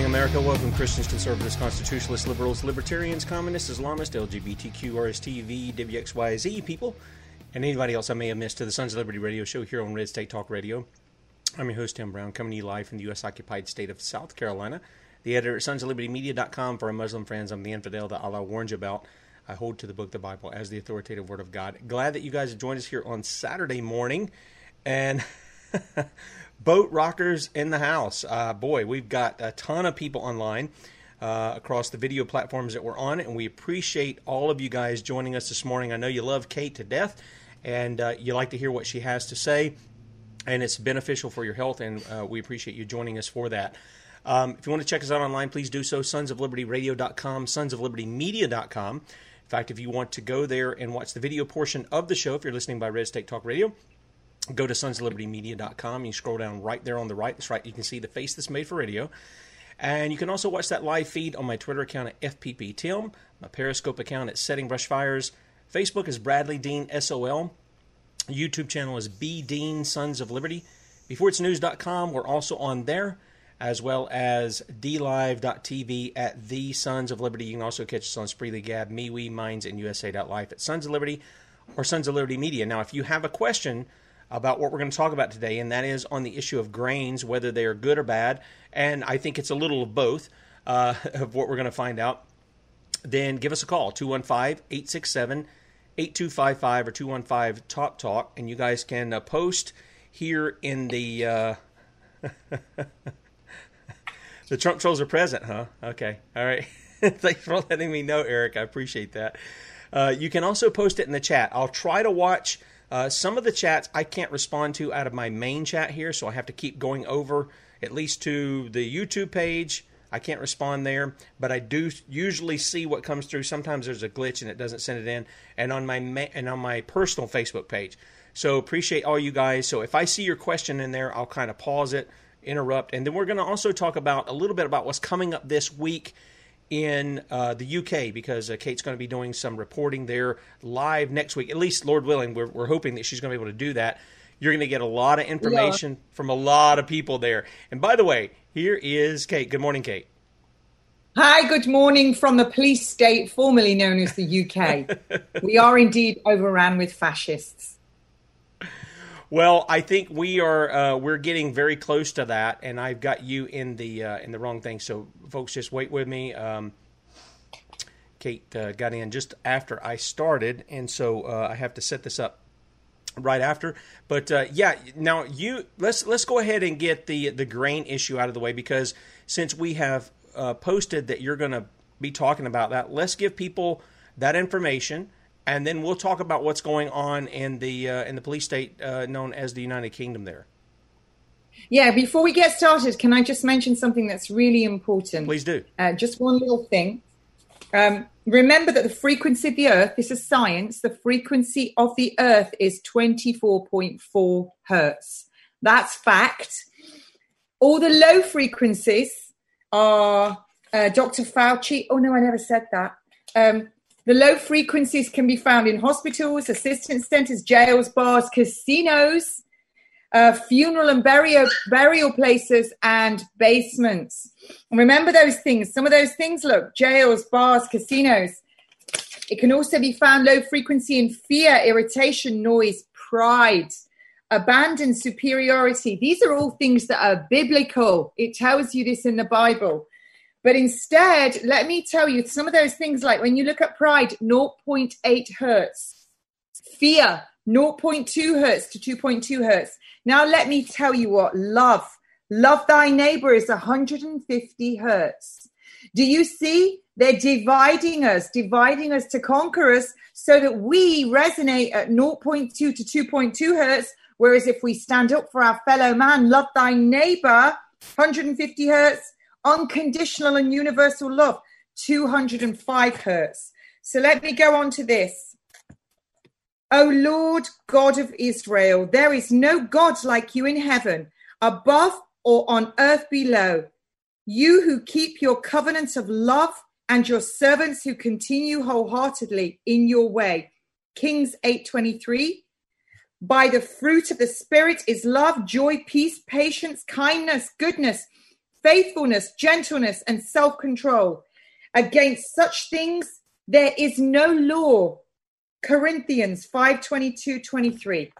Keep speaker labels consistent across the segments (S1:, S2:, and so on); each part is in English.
S1: Morning, America. Welcome, Christians, conservatives, constitutionalists, liberals, libertarians, communists, Islamists, LGBTQ, RSTV, WXYZ people, and anybody else I may have missed to the Sons of Liberty radio show here on Red State Talk Radio. I'm your host, Tim Brown, coming to you live from the U.S. occupied state of South Carolina. The editor at Sons of Liberty Media.com for our Muslim friends. I'm the infidel that Allah warned you about. I hold to the book, the Bible, as the authoritative word of God. Glad that you guys have joined us here on Saturday morning. And boat rockers in the house. Uh, boy, we've got a ton of people online uh, across the video platforms that we're on, and we appreciate all of you guys joining us this morning. I know you love Kate to death, and uh, you like to hear what she has to say, and it's beneficial for your health, and uh, we appreciate you joining us for that. Um, if you want to check us out online, please do so. Sons of Liberty Sons of Liberty Media.com. In fact, if you want to go there and watch the video portion of the show, if you're listening by Red State Talk Radio, go to sonslibertymedia.com. You scroll down right there on the right. That's right. You can see the face that's made for radio. And you can also watch that live feed on my Twitter account at FPPTim, my Periscope account at Setting Brush Fires. Facebook is Bradley Dean SOL. YouTube channel is B Dean Sons of Liberty. BeforeIt'sNews.com, we're also on there, as well as DLive.tv at The Sons of Liberty. You can also catch us on Spreely Gab, MeWe, Minds, and USA.life at Sons of Liberty or Sons of Liberty Media. Now, if you have a question about what we're going to talk about today, and that is on the issue of grains, whether they are good or bad. And I think it's a little of both uh, of what we're going to find out. Then give us a call 215 867 8255 or 215 Talk Talk, and you guys can uh, post here in the. Uh, the Trump trolls are present, huh? Okay. All right. Thanks for letting me know, Eric. I appreciate that. Uh, you can also post it in the chat. I'll try to watch uh, some of the chats I can't respond to out of my main chat here, so I have to keep going over at least to the YouTube page. I can't respond there, but I do usually see what comes through. Sometimes there's a glitch and it doesn't send it in, and on my ma- and on my personal Facebook page. So appreciate all you guys. So if I see your question in there, I'll kind of pause it, interrupt, and then we're going to also talk about a little bit about what's coming up this week in uh, the UK because uh, Kate's going to be doing some reporting there live next week. At least, Lord willing, we're, we're hoping that she's going to be able to do that. You're going to get a lot of information yeah. from a lot of people there. And by the way, here is Kate. Good morning, Kate.
S2: Hi, good morning from the police state formerly known as the UK. we are indeed overran with fascists.
S1: Well, I think we are uh, we're getting very close to that, and I've got you in the uh, in the wrong thing. So, folks, just wait with me. Um, Kate uh, got in just after I started, and so uh, I have to set this up right after. But uh, yeah, now you let's let's go ahead and get the the grain issue out of the way because since we have uh, posted that you're going to be talking about that, let's give people that information and then we'll talk about what's going on in the uh, in the police state uh, known as the United Kingdom there.
S2: Yeah, before we get started, can I just mention something that's really important?
S1: Please do.
S2: Uh, just one little thing. Um, remember that the frequency of the Earth, this is science, the frequency of the Earth is 24.4 hertz. That's fact. All the low frequencies are uh, Dr. Fauci. Oh, no, I never said that. Um, the low frequencies can be found in hospitals, assistance centers, jails, bars, casinos, uh, funeral and burial, burial places, and basements. And remember those things. Some of those things look jails, bars, casinos. It can also be found low frequency in fear, irritation, noise, pride, abandon superiority. These are all things that are biblical. It tells you this in the Bible. But instead, let me tell you some of those things like when you look at pride, 0.8 hertz, fear, 0.2 hertz to 2.2 hertz. Now, let me tell you what love, love thy neighbor is 150 hertz. Do you see? They're dividing us, dividing us to conquer us so that we resonate at 0.2 to 2.2 hertz. Whereas if we stand up for our fellow man, love thy neighbor, 150 hertz, unconditional and universal love, 205 hertz. So let me go on to this. O Lord God of Israel, there is no God like you in heaven, above or on earth below. You who keep your covenants of love and your servants who continue wholeheartedly in your way. Kings 8:23 By the fruit of the spirit is love, joy, peace, patience, kindness, goodness, faithfulness, gentleness and self-control. Against such things there is no law. Corinthians 5:22 23.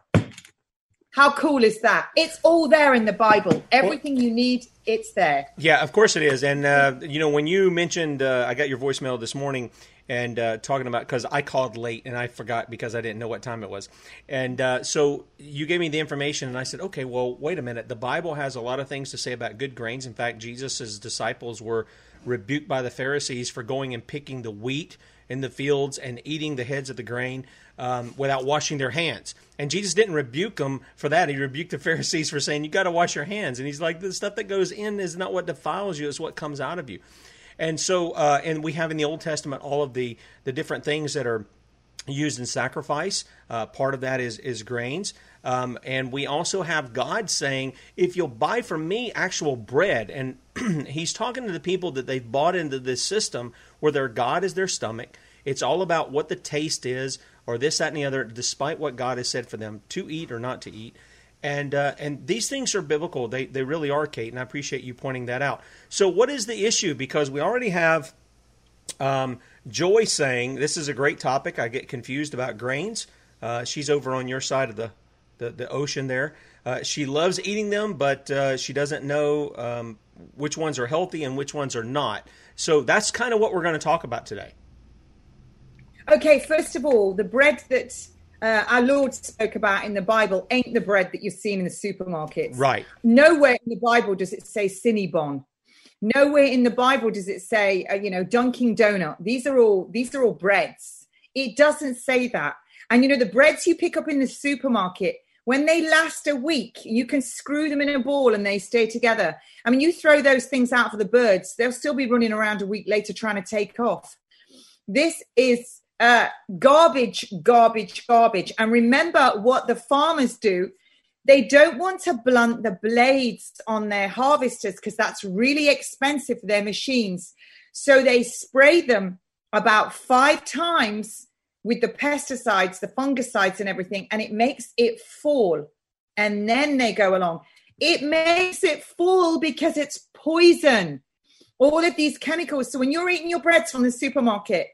S2: How cool is that? It's all there in the Bible. Everything you need, it's there.
S1: Yeah, of course it is. And uh, you know, when you mentioned, uh, I got your voicemail this morning and uh, talking about because I called late and I forgot because I didn't know what time it was. And uh, so you gave me the information, and I said, okay, well, wait a minute. The Bible has a lot of things to say about good grains. In fact, Jesus' disciples were rebuked by the Pharisees for going and picking the wheat in the fields and eating the heads of the grain um, without washing their hands. And Jesus didn't rebuke them for that. He rebuked the Pharisees for saying, You got to wash your hands. And he's like, The stuff that goes in is not what defiles you, it's what comes out of you. And so, uh, and we have in the Old Testament all of the, the different things that are used in sacrifice. Uh, part of that is, is grains. Um, and we also have God saying, if you'll buy from me actual bread, and he's talking to the people that they've bought into this system where their God is their stomach. It's all about what the taste is, or this, that, and the other, despite what God has said for them to eat or not to eat. And uh, and these things are biblical. They they really are, Kate. And I appreciate you pointing that out. So, what is the issue? Because we already have um, Joy saying this is a great topic. I get confused about grains. Uh, she's over on your side of the the, the ocean there. Uh, she loves eating them, but uh, she doesn't know um, which ones are healthy and which ones are not. So that's kind of what we're going to talk about today.
S2: Okay, first of all, the bread that uh, our Lord spoke about in the Bible ain't the bread that you're seeing in the supermarkets.
S1: Right.
S2: Nowhere in the Bible does it say Cinnabon. Nowhere in the Bible does it say, uh, you know, Dunkin' Donut. These are all these are all breads. It doesn't say that. And you know, the breads you pick up in the supermarket, when they last a week, you can screw them in a ball and they stay together. I mean, you throw those things out for the birds, they'll still be running around a week later trying to take off. This is uh, garbage, garbage, garbage. And remember what the farmers do. They don't want to blunt the blades on their harvesters because that's really expensive for their machines. So they spray them about five times with the pesticides, the fungicides, and everything, and it makes it fall. And then they go along. It makes it fall because it's poison. All of these chemicals. So when you're eating your breads from the supermarket,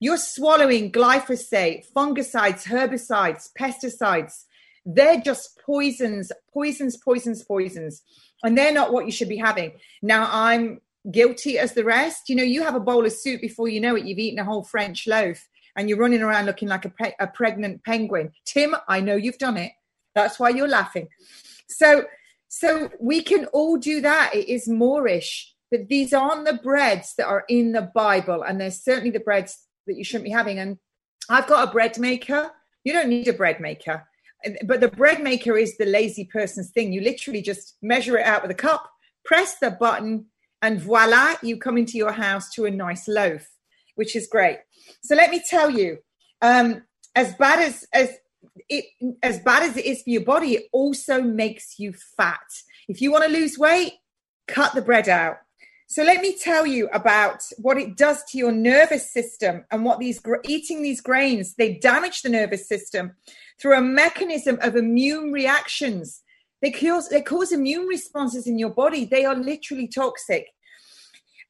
S2: you're swallowing glyphosate, fungicides, herbicides, pesticides. They're just poisons, poisons, poisons, poisons. And they're not what you should be having. Now, I'm guilty as the rest. You know, you have a bowl of soup before you know it, you've eaten a whole French loaf and you're running around looking like a, pre- a pregnant penguin. Tim, I know you've done it. That's why you're laughing. So, so we can all do that. It is moreish, but these aren't the breads that are in the Bible, and they're certainly the breads that you shouldn't be having. And I've got a bread maker. You don't need a bread maker, but the bread maker is the lazy person's thing. You literally just measure it out with a cup, press the button, and voila, you come into your house to a nice loaf, which is great. So let me tell you, um, as bad as as it as bad as it is for your body, it also makes you fat. If you want to lose weight, cut the bread out. So let me tell you about what it does to your nervous system and what these eating these grains they damage the nervous system through a mechanism of immune reactions. They cause they cause immune responses in your body. They are literally toxic.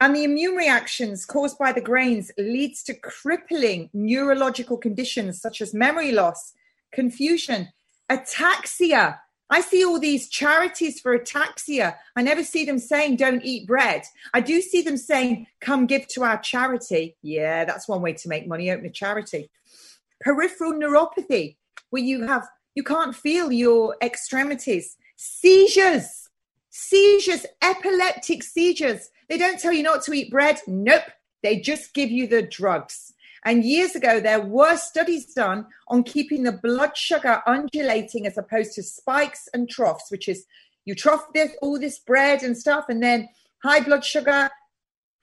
S2: And the immune reactions caused by the grains leads to crippling neurological conditions such as memory loss, confusion, ataxia, I see all these charities for ataxia. I never see them saying, don't eat bread. I do see them saying, come give to our charity. Yeah, that's one way to make money, open a charity. Peripheral neuropathy, where you have, you can't feel your extremities. Seizures, seizures, epileptic seizures. They don't tell you not to eat bread. Nope. They just give you the drugs. And years ago, there were studies done on keeping the blood sugar undulating as opposed to spikes and troughs, which is you trough this, all this bread and stuff, and then high blood sugar,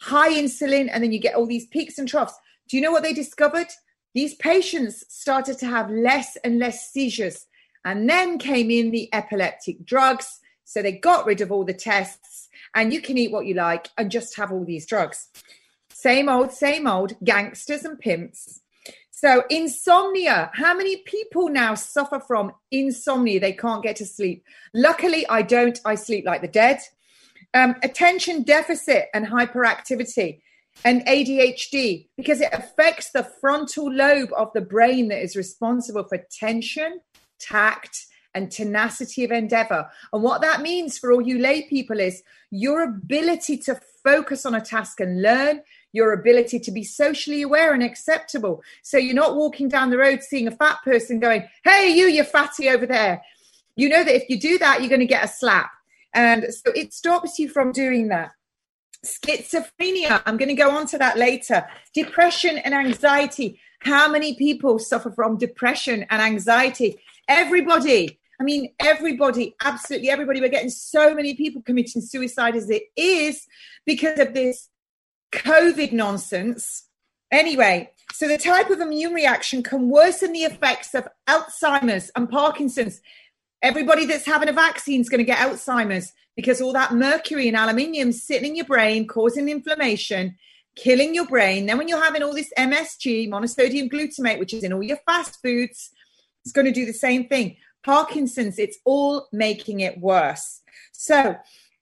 S2: high insulin, and then you get all these peaks and troughs. Do you know what they discovered? These patients started to have less and less seizures. And then came in the epileptic drugs. So they got rid of all the tests, and you can eat what you like and just have all these drugs. Same old, same old gangsters and pimps. So, insomnia. How many people now suffer from insomnia? They can't get to sleep. Luckily, I don't. I sleep like the dead. Um, attention deficit and hyperactivity and ADHD because it affects the frontal lobe of the brain that is responsible for tension, tact, and tenacity of endeavor. And what that means for all you lay people is your ability to focus on a task and learn, your ability to be socially aware and acceptable. So you're not walking down the road seeing a fat person going, Hey, you, you're fatty over there. You know that if you do that, you're going to get a slap. And so it stops you from doing that. Schizophrenia, I'm going to go on to that later. Depression and anxiety. How many people suffer from depression and anxiety? Everybody. I mean, everybody, absolutely everybody. We're getting so many people committing suicide as it is because of this COVID nonsense. Anyway, so the type of immune reaction can worsen the effects of Alzheimer's and Parkinson's. Everybody that's having a vaccine is going to get Alzheimer's because all that mercury and aluminium sitting in your brain, causing inflammation, killing your brain. Then when you're having all this MSG, monosodium glutamate, which is in all your fast foods, it's going to do the same thing. Parkinson's, it's all making it worse. So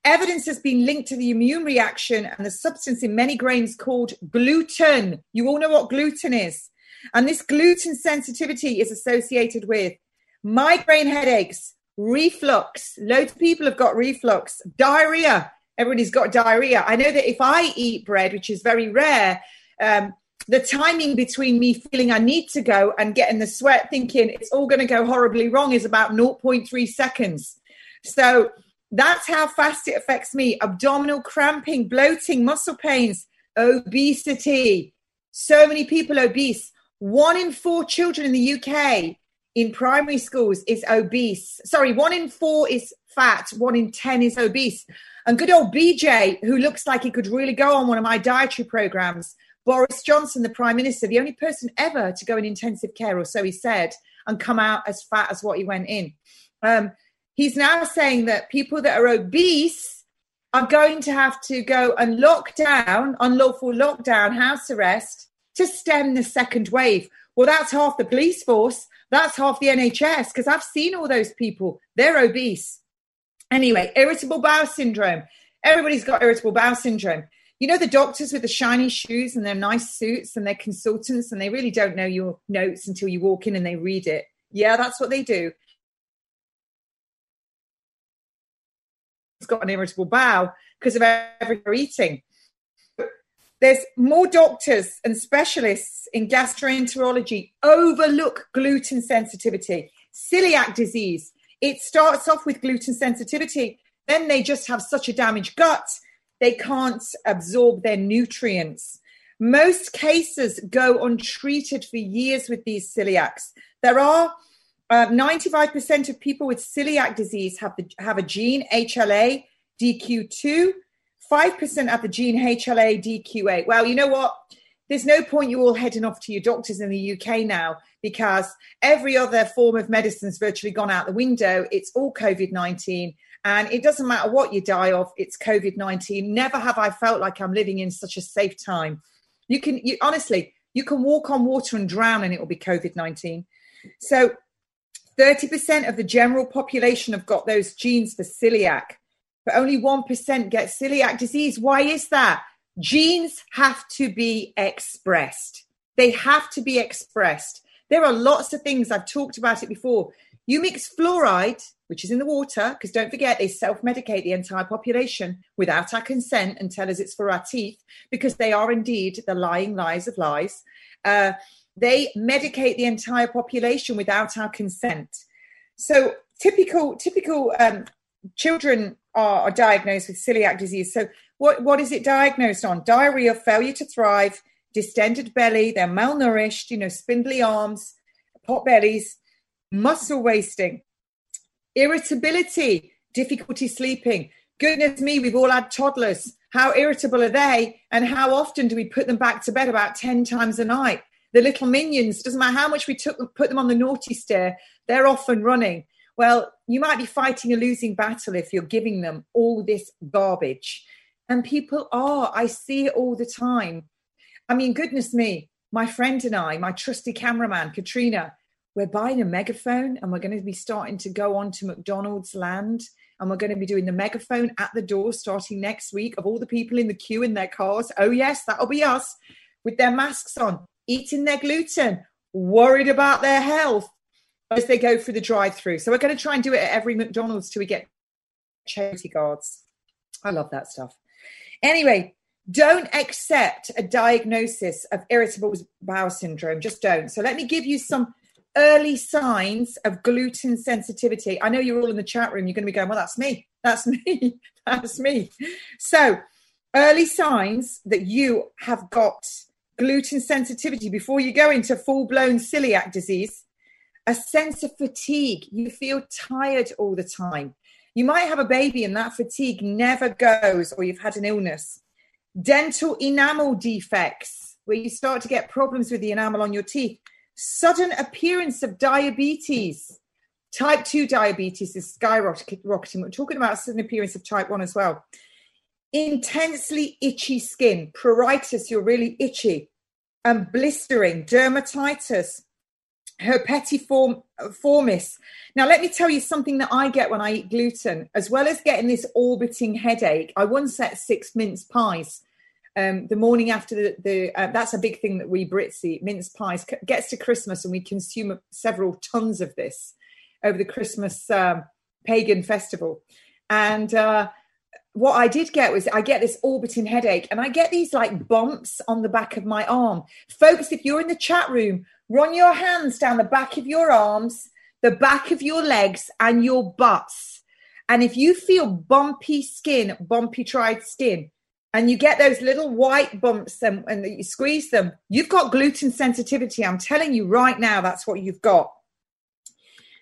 S2: Evidence has been linked to the immune reaction and the substance in many grains called gluten. You all know what gluten is. And this gluten sensitivity is associated with migraine headaches, reflux. Loads of people have got reflux, diarrhea. Everybody's got diarrhea. I know that if I eat bread, which is very rare, um, the timing between me feeling I need to go and getting the sweat, thinking it's all going to go horribly wrong, is about 0.3 seconds. So that's how fast it affects me. Abdominal cramping, bloating, muscle pains, obesity. So many people obese. One in four children in the UK in primary schools is obese. Sorry, one in four is fat, one in 10 is obese. And good old BJ, who looks like he could really go on one of my dietary programs, Boris Johnson, the Prime Minister, the only person ever to go in intensive care, or so he said, and come out as fat as what he went in. Um, he's now saying that people that are obese are going to have to go and lock down, unlawful lockdown, house arrest to stem the second wave. Well, that's half the police force. That's half the NHS because I've seen all those people. They're obese. Anyway, irritable bowel syndrome. Everybody's got irritable bowel syndrome. You know, the doctors with the shiny shoes and their nice suits and their consultants, and they really don't know your notes until you walk in and they read it. Yeah, that's what they do. It's got an irritable bowel because of everything eating. There's more doctors and specialists in gastroenterology overlook gluten sensitivity, celiac disease. It starts off with gluten sensitivity, then they just have such a damaged gut, they can't absorb their nutrients. Most cases go untreated for years with these celiacs. There are uh, 95% of people with celiac disease have, the, have a gene HLA DQ2. 5% have the gene HLA DQ8. Well, you know what? There's no point you all heading off to your doctors in the UK now because every other form of medicine's virtually gone out the window. It's all COVID 19. And it doesn't matter what you die of, it's COVID 19. Never have I felt like I'm living in such a safe time. You can, you honestly, you can walk on water and drown and it will be COVID 19. So 30% of the general population have got those genes for celiac, but only 1% get celiac disease. Why is that? Genes have to be expressed. They have to be expressed. There are lots of things, I've talked about it before. You mix fluoride, which is in the water, because don't forget they self medicate the entire population without our consent and tell us it's for our teeth, because they are indeed the lying lies of lies. Uh, they medicate the entire population without our consent. So typical, typical um, children are, are diagnosed with celiac disease. So what, what is it diagnosed on? Diarrhea, failure to thrive, distended belly, they're malnourished, you know, spindly arms, pot bellies, muscle wasting, irritability, difficulty sleeping. Goodness me, we've all had toddlers. How irritable are they? And how often do we put them back to bed? About 10 times a night. The little minions, doesn't matter how much we took put them on the naughty stair, they're off and running. Well, you might be fighting a losing battle if you're giving them all this garbage. And people are. I see it all the time. I mean, goodness me, my friend and I, my trusty cameraman, Katrina, we're buying a megaphone and we're going to be starting to go on to McDonald's land and we're going to be doing the megaphone at the door starting next week of all the people in the queue in their cars. Oh, yes, that'll be us with their masks on, eating their gluten, worried about their health as they go through the drive through. So we're going to try and do it at every McDonald's till we get charity guards. I love that stuff. Anyway, don't accept a diagnosis of irritable bowel syndrome. Just don't. So let me give you some early signs of gluten sensitivity. I know you're all in the chat room. You're going to be going, well, that's me. That's me. that's me. So early signs that you have got gluten sensitivity before you go into full blown celiac disease, a sense of fatigue. You feel tired all the time. You might have a baby and that fatigue never goes, or you've had an illness dental enamel defects, where you start to get problems with the enamel on your teeth, sudden appearance of diabetes. Type 2 diabetes is skyrocketing. We're talking about sudden appearance of type 1 as well. Intensely itchy skin, pruritus, you're really itchy, and blistering, dermatitis, herpetiformis. Uh, now, let me tell you something that I get when I eat gluten, as well as getting this orbiting headache. I once ate six mince pies. Um, the morning after the, the uh, that's a big thing that we Brits eat mince pies. Gets to Christmas and we consume several tons of this over the Christmas um, pagan festival. And uh, what I did get was I get this orbiting headache and I get these like bumps on the back of my arm. Folks, if you're in the chat room, Run your hands down the back of your arms, the back of your legs, and your butts. And if you feel bumpy skin, bumpy tried skin, and you get those little white bumps and, and you squeeze them, you've got gluten sensitivity. I'm telling you right now, that's what you've got.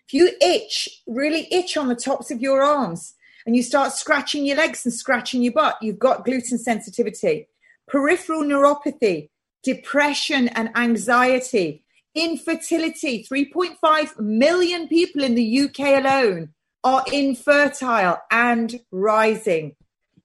S2: If you itch, really itch on the tops of your arms, and you start scratching your legs and scratching your butt, you've got gluten sensitivity. Peripheral neuropathy, depression, and anxiety Infertility 3.5 million people in the UK alone are infertile and rising.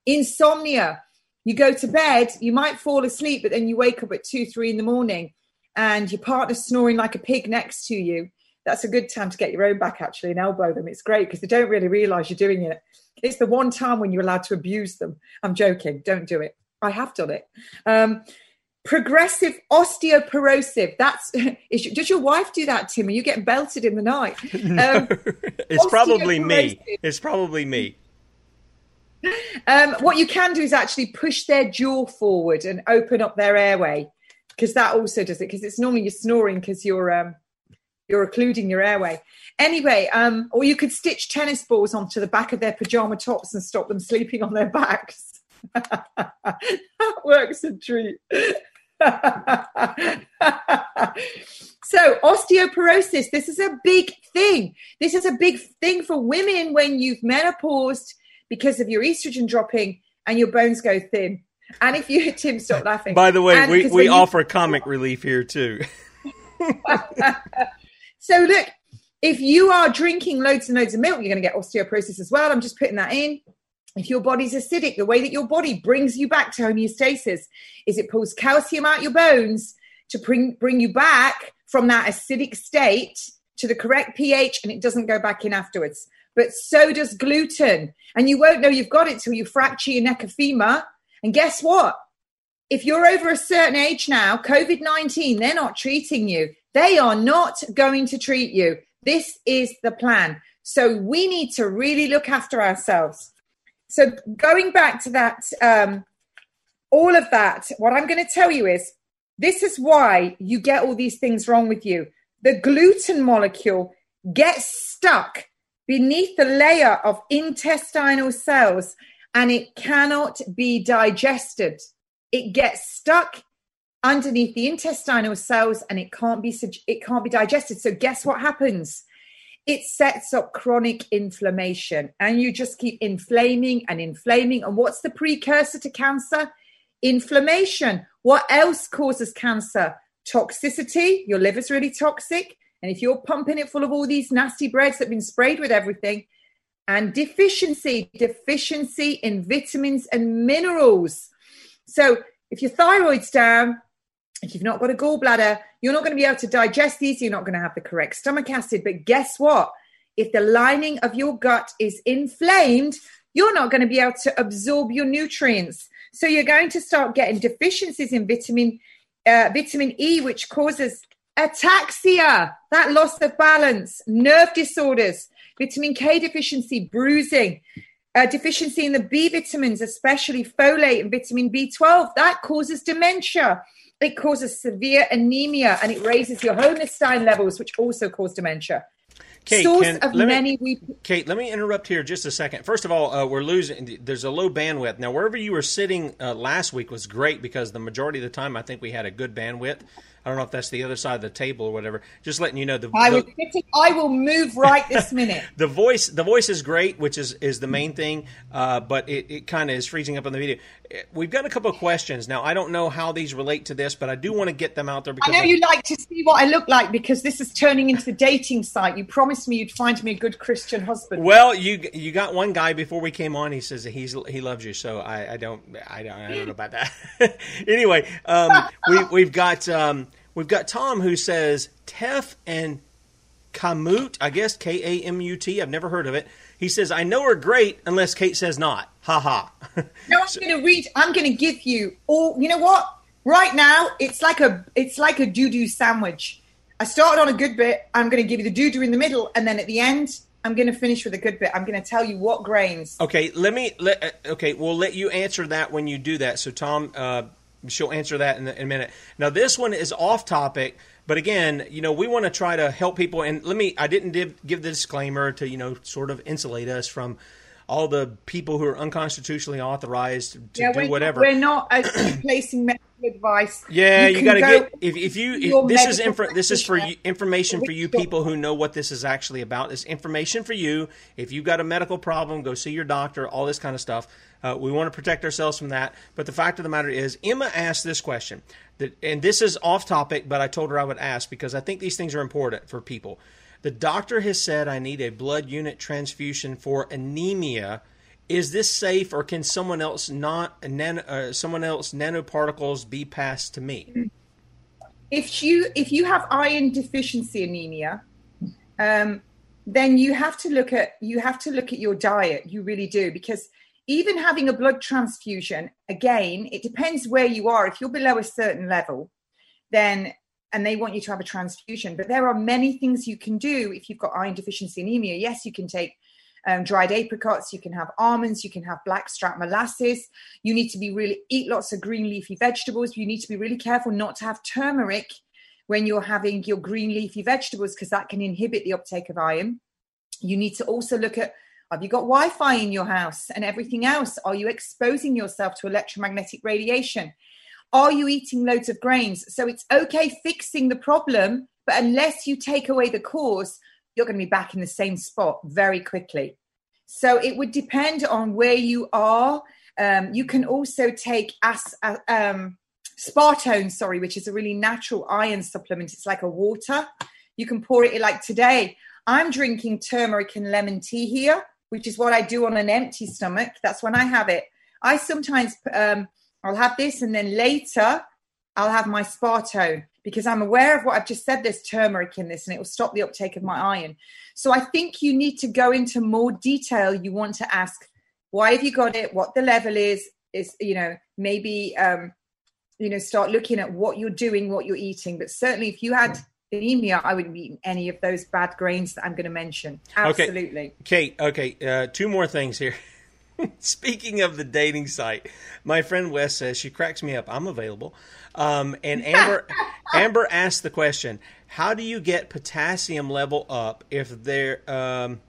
S2: Insomnia. You go to bed, you might fall asleep, but then you wake up at two, three in the morning and your partner's snoring like a pig next to you. That's a good time to get your own back actually and elbow them. It's great because they don't really realize you're doing it. It's the one time when you're allowed to abuse them. I'm joking. Don't do it. I have done it. Um, progressive osteoporosis. That's is, does your wife do that, Tim? Are you getting belted in the night?
S1: Um, it's probably me. It's probably me.
S2: Um, what you can do is actually push their jaw forward and open up their airway because that also does it. Because it's normally you're snoring because you're um, you're occluding your airway. Anyway, um, or you could stitch tennis balls onto the back of their pajama tops and stop them sleeping on their backs. that works a treat. so osteoporosis this is a big thing this is a big thing for women when you've menopaused because of your estrogen dropping and your bones go thin. And if you tim stop laughing.
S1: By the way and we, we offer you... comic relief here too.
S2: So look if you are drinking loads and loads of milk you're going to get osteoporosis as well. I'm just putting that in. If your body's acidic, the way that your body brings you back to homeostasis is it pulls calcium out your bones to bring, bring you back from that acidic state to the correct pH and it doesn't go back in afterwards. But so does gluten. And you won't know you've got it till you fracture your neck of femur. And guess what? If you're over a certain age now, COVID 19, they're not treating you. They are not going to treat you. This is the plan. So we need to really look after ourselves. So going back to that, um, all of that, what I'm going to tell you is this is why you get all these things wrong with you. The gluten molecule gets stuck beneath the layer of intestinal cells and it cannot be digested. It gets stuck underneath the intestinal cells and it can't be it can't be digested. So guess what happens? It sets up chronic inflammation and you just keep inflaming and inflaming. And what's the precursor to cancer? Inflammation. What else causes cancer? Toxicity. Your liver's really toxic. And if you're pumping it full of all these nasty breads that have been sprayed with everything, and deficiency, deficiency in vitamins and minerals. So if your thyroid's down, if you've not got a gallbladder, you're not going to be able to digest these. You're not going to have the correct stomach acid. But guess what? If the lining of your gut is inflamed, you're not going to be able to absorb your nutrients. So you're going to start getting deficiencies in vitamin uh, vitamin E, which causes ataxia, that loss of balance, nerve disorders, vitamin K deficiency, bruising, uh, deficiency in the B vitamins, especially folate and vitamin B12, that causes dementia. It causes severe anemia and it raises your homocysteine levels, which also cause dementia.
S1: Kate,
S2: Source
S1: can,
S2: of
S1: let
S2: many
S1: me,
S2: we
S1: Kate, let me interrupt here just a second. First of all, uh, we're losing. There's a low bandwidth now. Wherever you were sitting uh, last week was great because the majority of the time I think we had a good bandwidth. I don't know if that's the other side of the table or whatever. Just letting you know the.
S2: I
S1: the,
S2: I will move right this minute.
S1: the voice the voice is great which is is the main thing uh, but it, it kind of is freezing up on the video we've got a couple of questions now i don't know how these relate to this but i do want to get them out there because
S2: I know you like to see what I look like because this is turning into a dating site. You promised me you'd find me a good Christian husband.
S1: well you you got one guy before we came on he says that he's he loves you so i, I don't I don't, I don't know about that anyway um, we, we've got um, we've got tom who says tef and Kamut, I guess K A M U T. I've never heard of it. He says, "I know her great unless Kate says not." Ha ha.
S2: No, I'm going to read. I'm going to give you all. You know what? Right now, it's like a it's like a doo doo sandwich. I started on a good bit. I'm going to give you the doo doo in the middle, and then at the end, I'm going to finish with a good bit. I'm going to tell you what grains.
S1: okay, let me. Let, uh, okay, we'll let you answer that when you do that. So Tom, uh, she'll answer that in, in a minute. Now this one is off topic. But again, you know, we want to try to help people. And let me, I didn't give, give the disclaimer to, you know, sort of insulate us from all the people who are unconstitutionally authorized to
S2: Yeah,
S1: do
S2: we're,
S1: whatever.
S2: We're not uh, placing advice.
S1: Yeah, you,
S2: can
S1: got to
S2: go
S1: get if if you if, this is infor- this is for you, information for you people who know what this is actually about. This information for you. If you've got a medical problem, go see your doctor. All this kind of stuff. Uh, we want to protect ourselves from that. But the fact of the matter is, Emma asked this question, that, and this is off topic, but I told her I would ask because I think these things are important for people. The doctor has said I need a blood unit transfusion for anemia. Is this safe, or can someone else not uh, someone else nanoparticles be passed to me?
S2: if you if you have iron deficiency anemia um, then you have to look at you have to look at your diet. You really do because even having a blood transfusion again it depends where you are. If you're below a certain level then and they want you to have a transfusion but there are many things you can do if you've got iron deficiency anemia. Yes you can take um, dried apricots you can have almonds you can have blackstrap molasses. You need to be really eat lots of green leafy vegetables you need to be really careful not to have turmeric when you're having your green leafy vegetables because that can inhibit the uptake of iron. You need to also look at have you got wi-fi in your house and everything else? Are you exposing yourself to electromagnetic radiation? Are you eating loads of grains? So it's okay fixing the problem but unless you take away the cause you're going to be back in the same spot very quickly. So it would depend on where you are. Um, you can also take as uh, um, Spatone sorry which is a really natural iron supplement. It's like a water. You can pour it like today. I'm drinking turmeric and lemon tea here which is what i do on an empty stomach. That's when i have it. I sometimes um, i'll have this and then later i'll have my Spatone because i'm aware of what i've just said there's turmeric in this and it will stop the uptake of my iron so i think you need to go into more detail you want to ask why have you got it what the level is is you know maybe um you know start looking at what you're doing what you're eating but certainly if you had anemia, I wouldn't be eating any of those bad grains that I'm going to mention. Absolutely.
S1: Okay. Kate, okay, uh, two more things here. Speaking of the dating site, my friend Wes says she cracks me up. I'm available. Um, and Amber Amber asked the question: How do you get potassium level up if they're um,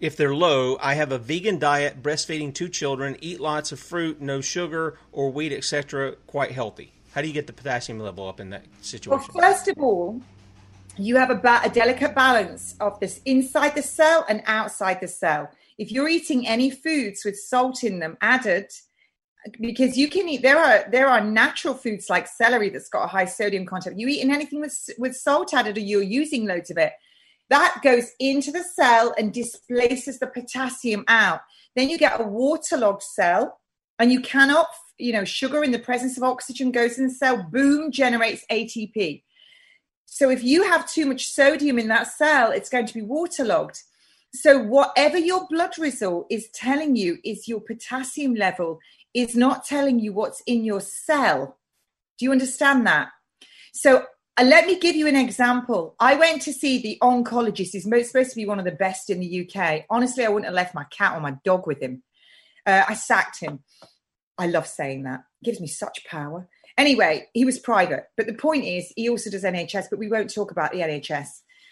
S1: if they're low? I have a vegan diet, breastfeeding two children, eat lots of fruit, no sugar or wheat, etc. Quite healthy. How do you get the potassium level up in that situation?
S2: Well, first of all, you have a, ba- a delicate balance of this inside the cell and outside the cell if you're eating any foods with salt in them added, because you can eat there are there are natural foods like celery that's got a high sodium content. You eating anything with with salt added or you're using loads of it, that goes into the cell and displaces the potassium out. Then you get a waterlogged cell, and you cannot, you know, sugar in the presence of oxygen goes in the cell, boom, generates ATP. So if you have too much sodium in that cell, it's going to be waterlogged. So, whatever your blood result is telling you is your potassium level, is not telling you what's in your cell. Do you understand that? So, uh, let me give you an example. I went to see the oncologist. He's supposed to be one of the best in the UK. Honestly, I wouldn't have left my cat or my dog with him. Uh, I sacked him. I love saying that. It gives me such power. Anyway, he was private. But the point is, he also does NHS, but we won't talk about the NHS,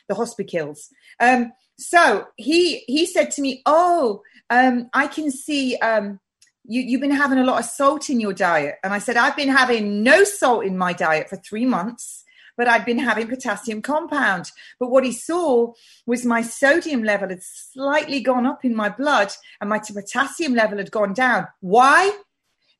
S2: the hospitals. Um, so he he said to me, "Oh, um, I can see um, you you've been having a lot of salt in your diet." And I said, "I've been having no salt in my diet for three months." But I'd been having potassium compound. But what he saw was my sodium level had slightly gone up in my blood and my potassium level had gone down. Why?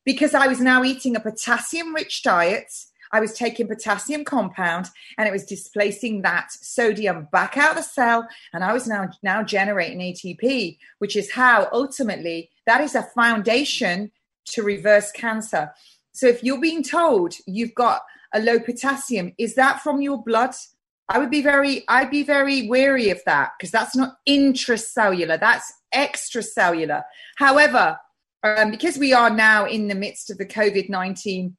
S2: Because I was now eating a potassium rich diet I was taking potassium compound and it was displacing that sodium back out the cell. And I was now, now generating ATP, which is how ultimately that is a foundation to reverse cancer. So if you're being told you've got a low potassium, is that from your blood? I would be very, I'd be very wary of that because that's not intracellular, that's extracellular. However, um, because we are now in the midst of the COVID 19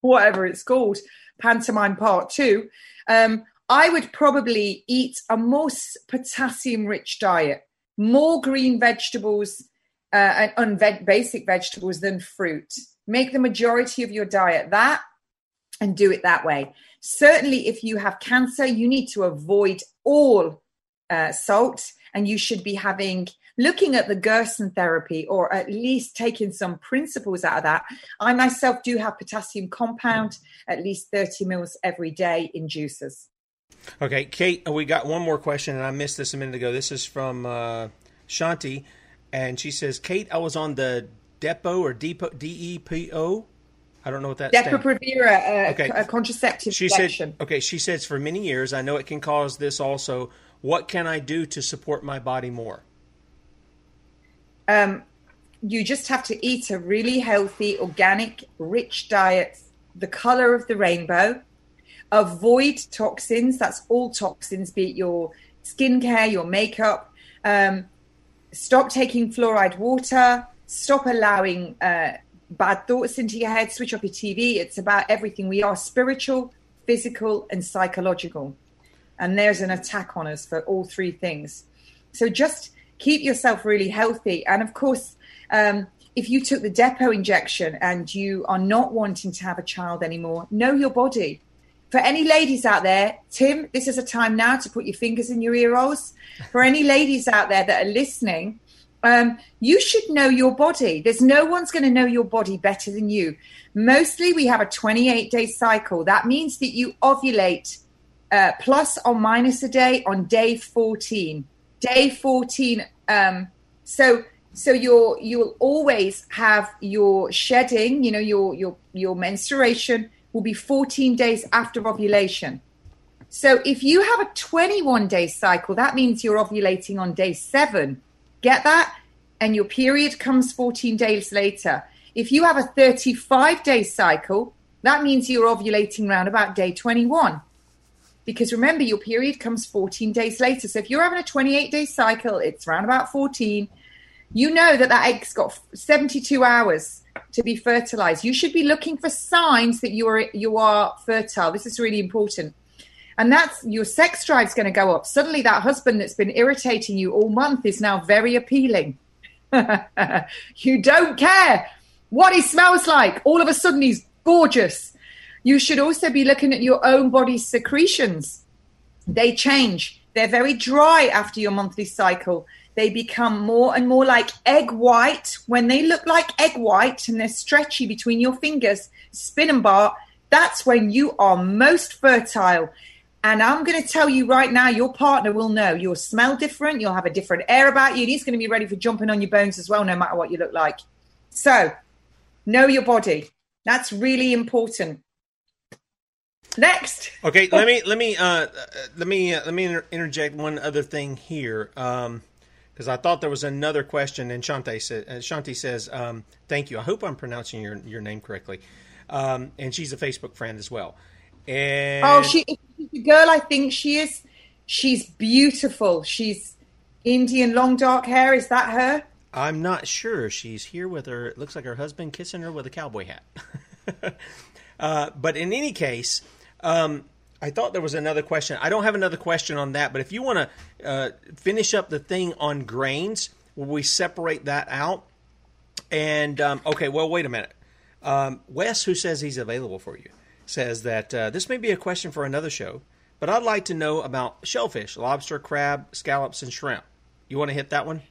S2: whatever it's called, pantomime part two, um, I would probably eat a more potassium rich diet, more green vegetables uh, and unve- basic vegetables than fruit. Make the majority of your diet that and do it that way. Certainly, if you have cancer, you need to avoid all uh, salt and you should be having looking at the Gerson therapy or at least taking some principles out of that. I myself do have potassium compound, at least 30 mils every day in juices.
S1: Okay, Kate, we got one more question, and I missed this a minute ago. This is from uh, Shanti, and she says, Kate, I was on the Depo or Depo, D-E-P-O. I don't know what that
S2: Depo-Provera, uh, okay. a contraceptive
S1: she said, okay, she says, for many years, I know it can cause this also. What can I do to support my body more?
S2: Um, you just have to eat a really healthy, organic, rich diet, the color of the rainbow. Avoid toxins. That's all toxins, be it your skincare, your makeup. Um, stop taking fluoride water. Stop allowing uh, bad thoughts into your head. Switch off your TV. It's about everything. We are spiritual, physical, and psychological. And there's an attack on us for all three things. So just keep yourself really healthy. And of course, um, if you took the depot injection and you are not wanting to have a child anymore, know your body. For any ladies out there, Tim, this is a time now to put your fingers in your ear holes. For any ladies out there that are listening, um, you should know your body. There's no one's going to know your body better than you. Mostly, we have a 28 day cycle. That means that you ovulate uh, plus or minus a day on day 14 day 14 um, so so you'll you'll always have your shedding you know your your your menstruation will be 14 days after ovulation. So if you have a 21 day cycle that means you're ovulating on day 7 get that? And your period comes 14 days later. If you have a 35 day cycle that means you're ovulating around about day 21 because remember your period comes 14 days later. So if you're having a 28 day cycle, it's around about 14. You know that that egg's got 72 hours to be fertilized. You should be looking for signs that you are you are fertile. This is really important. And that's your sex drive's going to go up. Suddenly, that husband that's been irritating you all month is now very appealing. you don't care what he smells like. All of a sudden, he's gorgeous. You should also be looking at your own body's secretions. They change. They're very dry after your monthly cycle. They become more and more like egg white. When they look like egg white and they're stretchy between your fingers, spin and bar, that's when you are most fertile. And I'm going to tell you right now, your partner will know. You'll smell different. You'll have a different air about you. And he's going to be ready for jumping on your bones as well, no matter what you look like. So, know your body. That's really important. Next.
S1: Okay, let me let me uh, let me uh, let me inter- interject one other thing here. Um, because I thought there was another question, and Shanti, said, uh, Shanti says, um, "Thank you. I hope I'm pronouncing your your name correctly." Um, and she's a Facebook friend as well. And
S2: oh, she the girl. I think she is. She's beautiful. She's Indian, long dark hair. Is that her?
S1: I'm not sure. She's here with her. It looks like her husband kissing her with a cowboy hat. uh, but in any case, um, I thought there was another question. I don't have another question on that, but if you want to uh, finish up the thing on grains, will we separate that out? And um, okay, well, wait a minute. Um, Wes, who says he's available for you, says that uh, this may be a question for another show, but I'd like to know about shellfish, lobster, crab, scallops, and shrimp. You want to hit that one?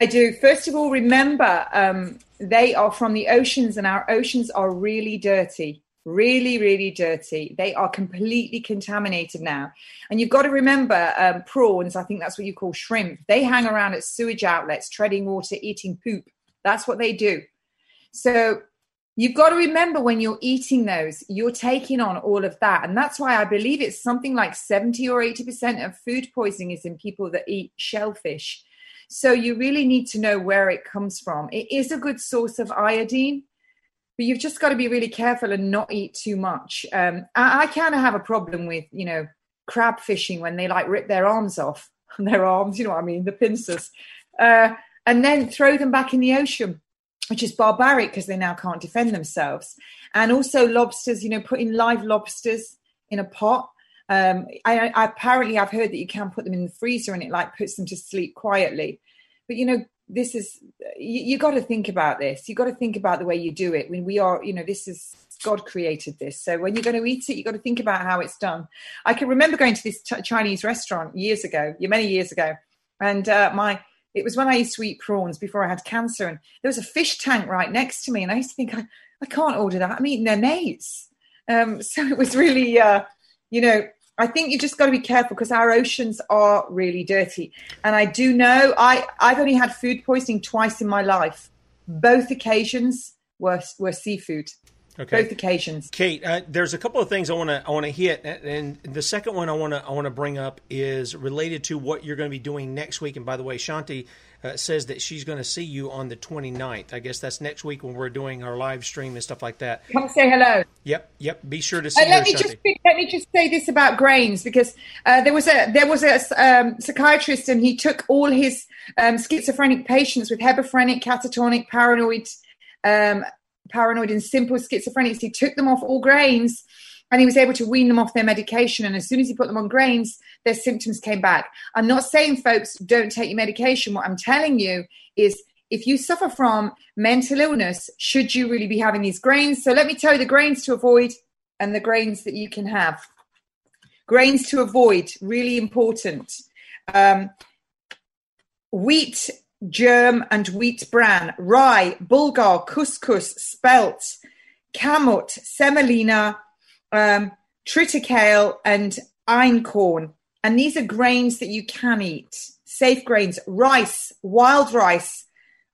S2: I do. First of all, remember um, they are from the oceans, and our oceans are really dirty really, really dirty. They are completely contaminated now. And you've got to remember um, prawns, I think that's what you call shrimp, they hang around at sewage outlets, treading water, eating poop. That's what they do. So you've got to remember when you're eating those, you're taking on all of that. And that's why I believe it's something like 70 or 80% of food poisoning is in people that eat shellfish. So you really need to know where it comes from. It is a good source of iodine but you've just got to be really careful and not eat too much. Um, I, I kind of have a problem with, you know, crab fishing when they like rip their arms off, their arms, you know what I mean, the pincers, uh, and then throw them back in the ocean, which is barbaric because they now can't defend themselves. And also lobsters, you know, putting live lobsters in a pot. Um, I, I, apparently I've heard that you can put them in the freezer and it like puts them to sleep quietly. But you know, this is you, you got to think about this. You got to think about the way you do it when we are you know this is god created this. So when you're going to eat it you got to think about how it's done. I can remember going to this ch- chinese restaurant years ago many years ago and uh, my it was when i used to eat prawns before i had cancer and there was a fish tank right next to me and i used to think i, I can't order that. I'm eating their mates. Um, so it was really uh, you know I think you've just got to be careful because our oceans are really dirty. And I do know I, I've only had food poisoning twice in my life. Both occasions were, were seafood. Okay. Both occasions.
S1: Kate, uh, there's a couple of things I want to I want to hit, and the second one I want to I want to bring up is related to what you're going to be doing next week. And by the way, Shanti uh, says that she's going to see you on the 29th. I guess that's next week when we're doing our live stream and stuff like that.
S2: Come say hello.
S1: Yep, yep. Be sure to see. Uh,
S2: let her, me just let me just say this about grains because uh, there was a there was a um, psychiatrist and he took all his um, schizophrenic patients with hebephrenic, catatonic, paranoid. Um, paranoid and simple schizophrenics he took them off all grains and he was able to wean them off their medication. And as soon as he put them on grains, their symptoms came back. I'm not saying, folks, don't take your medication. What I'm telling you is if you suffer from mental illness, should you really be having these grains? So let me tell you the grains to avoid and the grains that you can have. Grains to avoid, really important. Um, wheat germ and wheat bran, rye, bulgur, couscous, spelt, kamut, semolina, um, triticale, and einkorn. And these are grains that you can eat. Safe grains, rice, wild rice,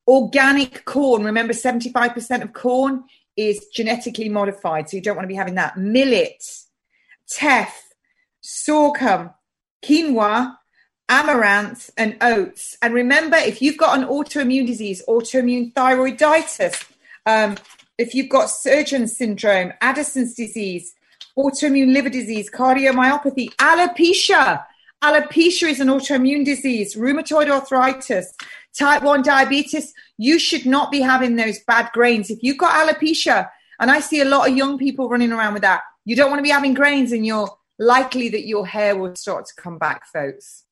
S2: organic corn. Remember, 75% of corn is genetically modified, so you don't want to be having that. Millet, teff, sorghum, quinoa, amaranth, and oats. And remember, if you've got an autoimmune disease, autoimmune thyroiditis, um, if you've got Sjögren's syndrome, Addison's disease, autoimmune liver disease, cardiomyopathy, alopecia. Alopecia is an autoimmune disease, rheumatoid arthritis, type 1 diabetes. You should not be having those bad grains. If you've got alopecia, and I see a lot of young people running around with that, you don't want to be having grains and you're likely that your hair will start to come back, folks.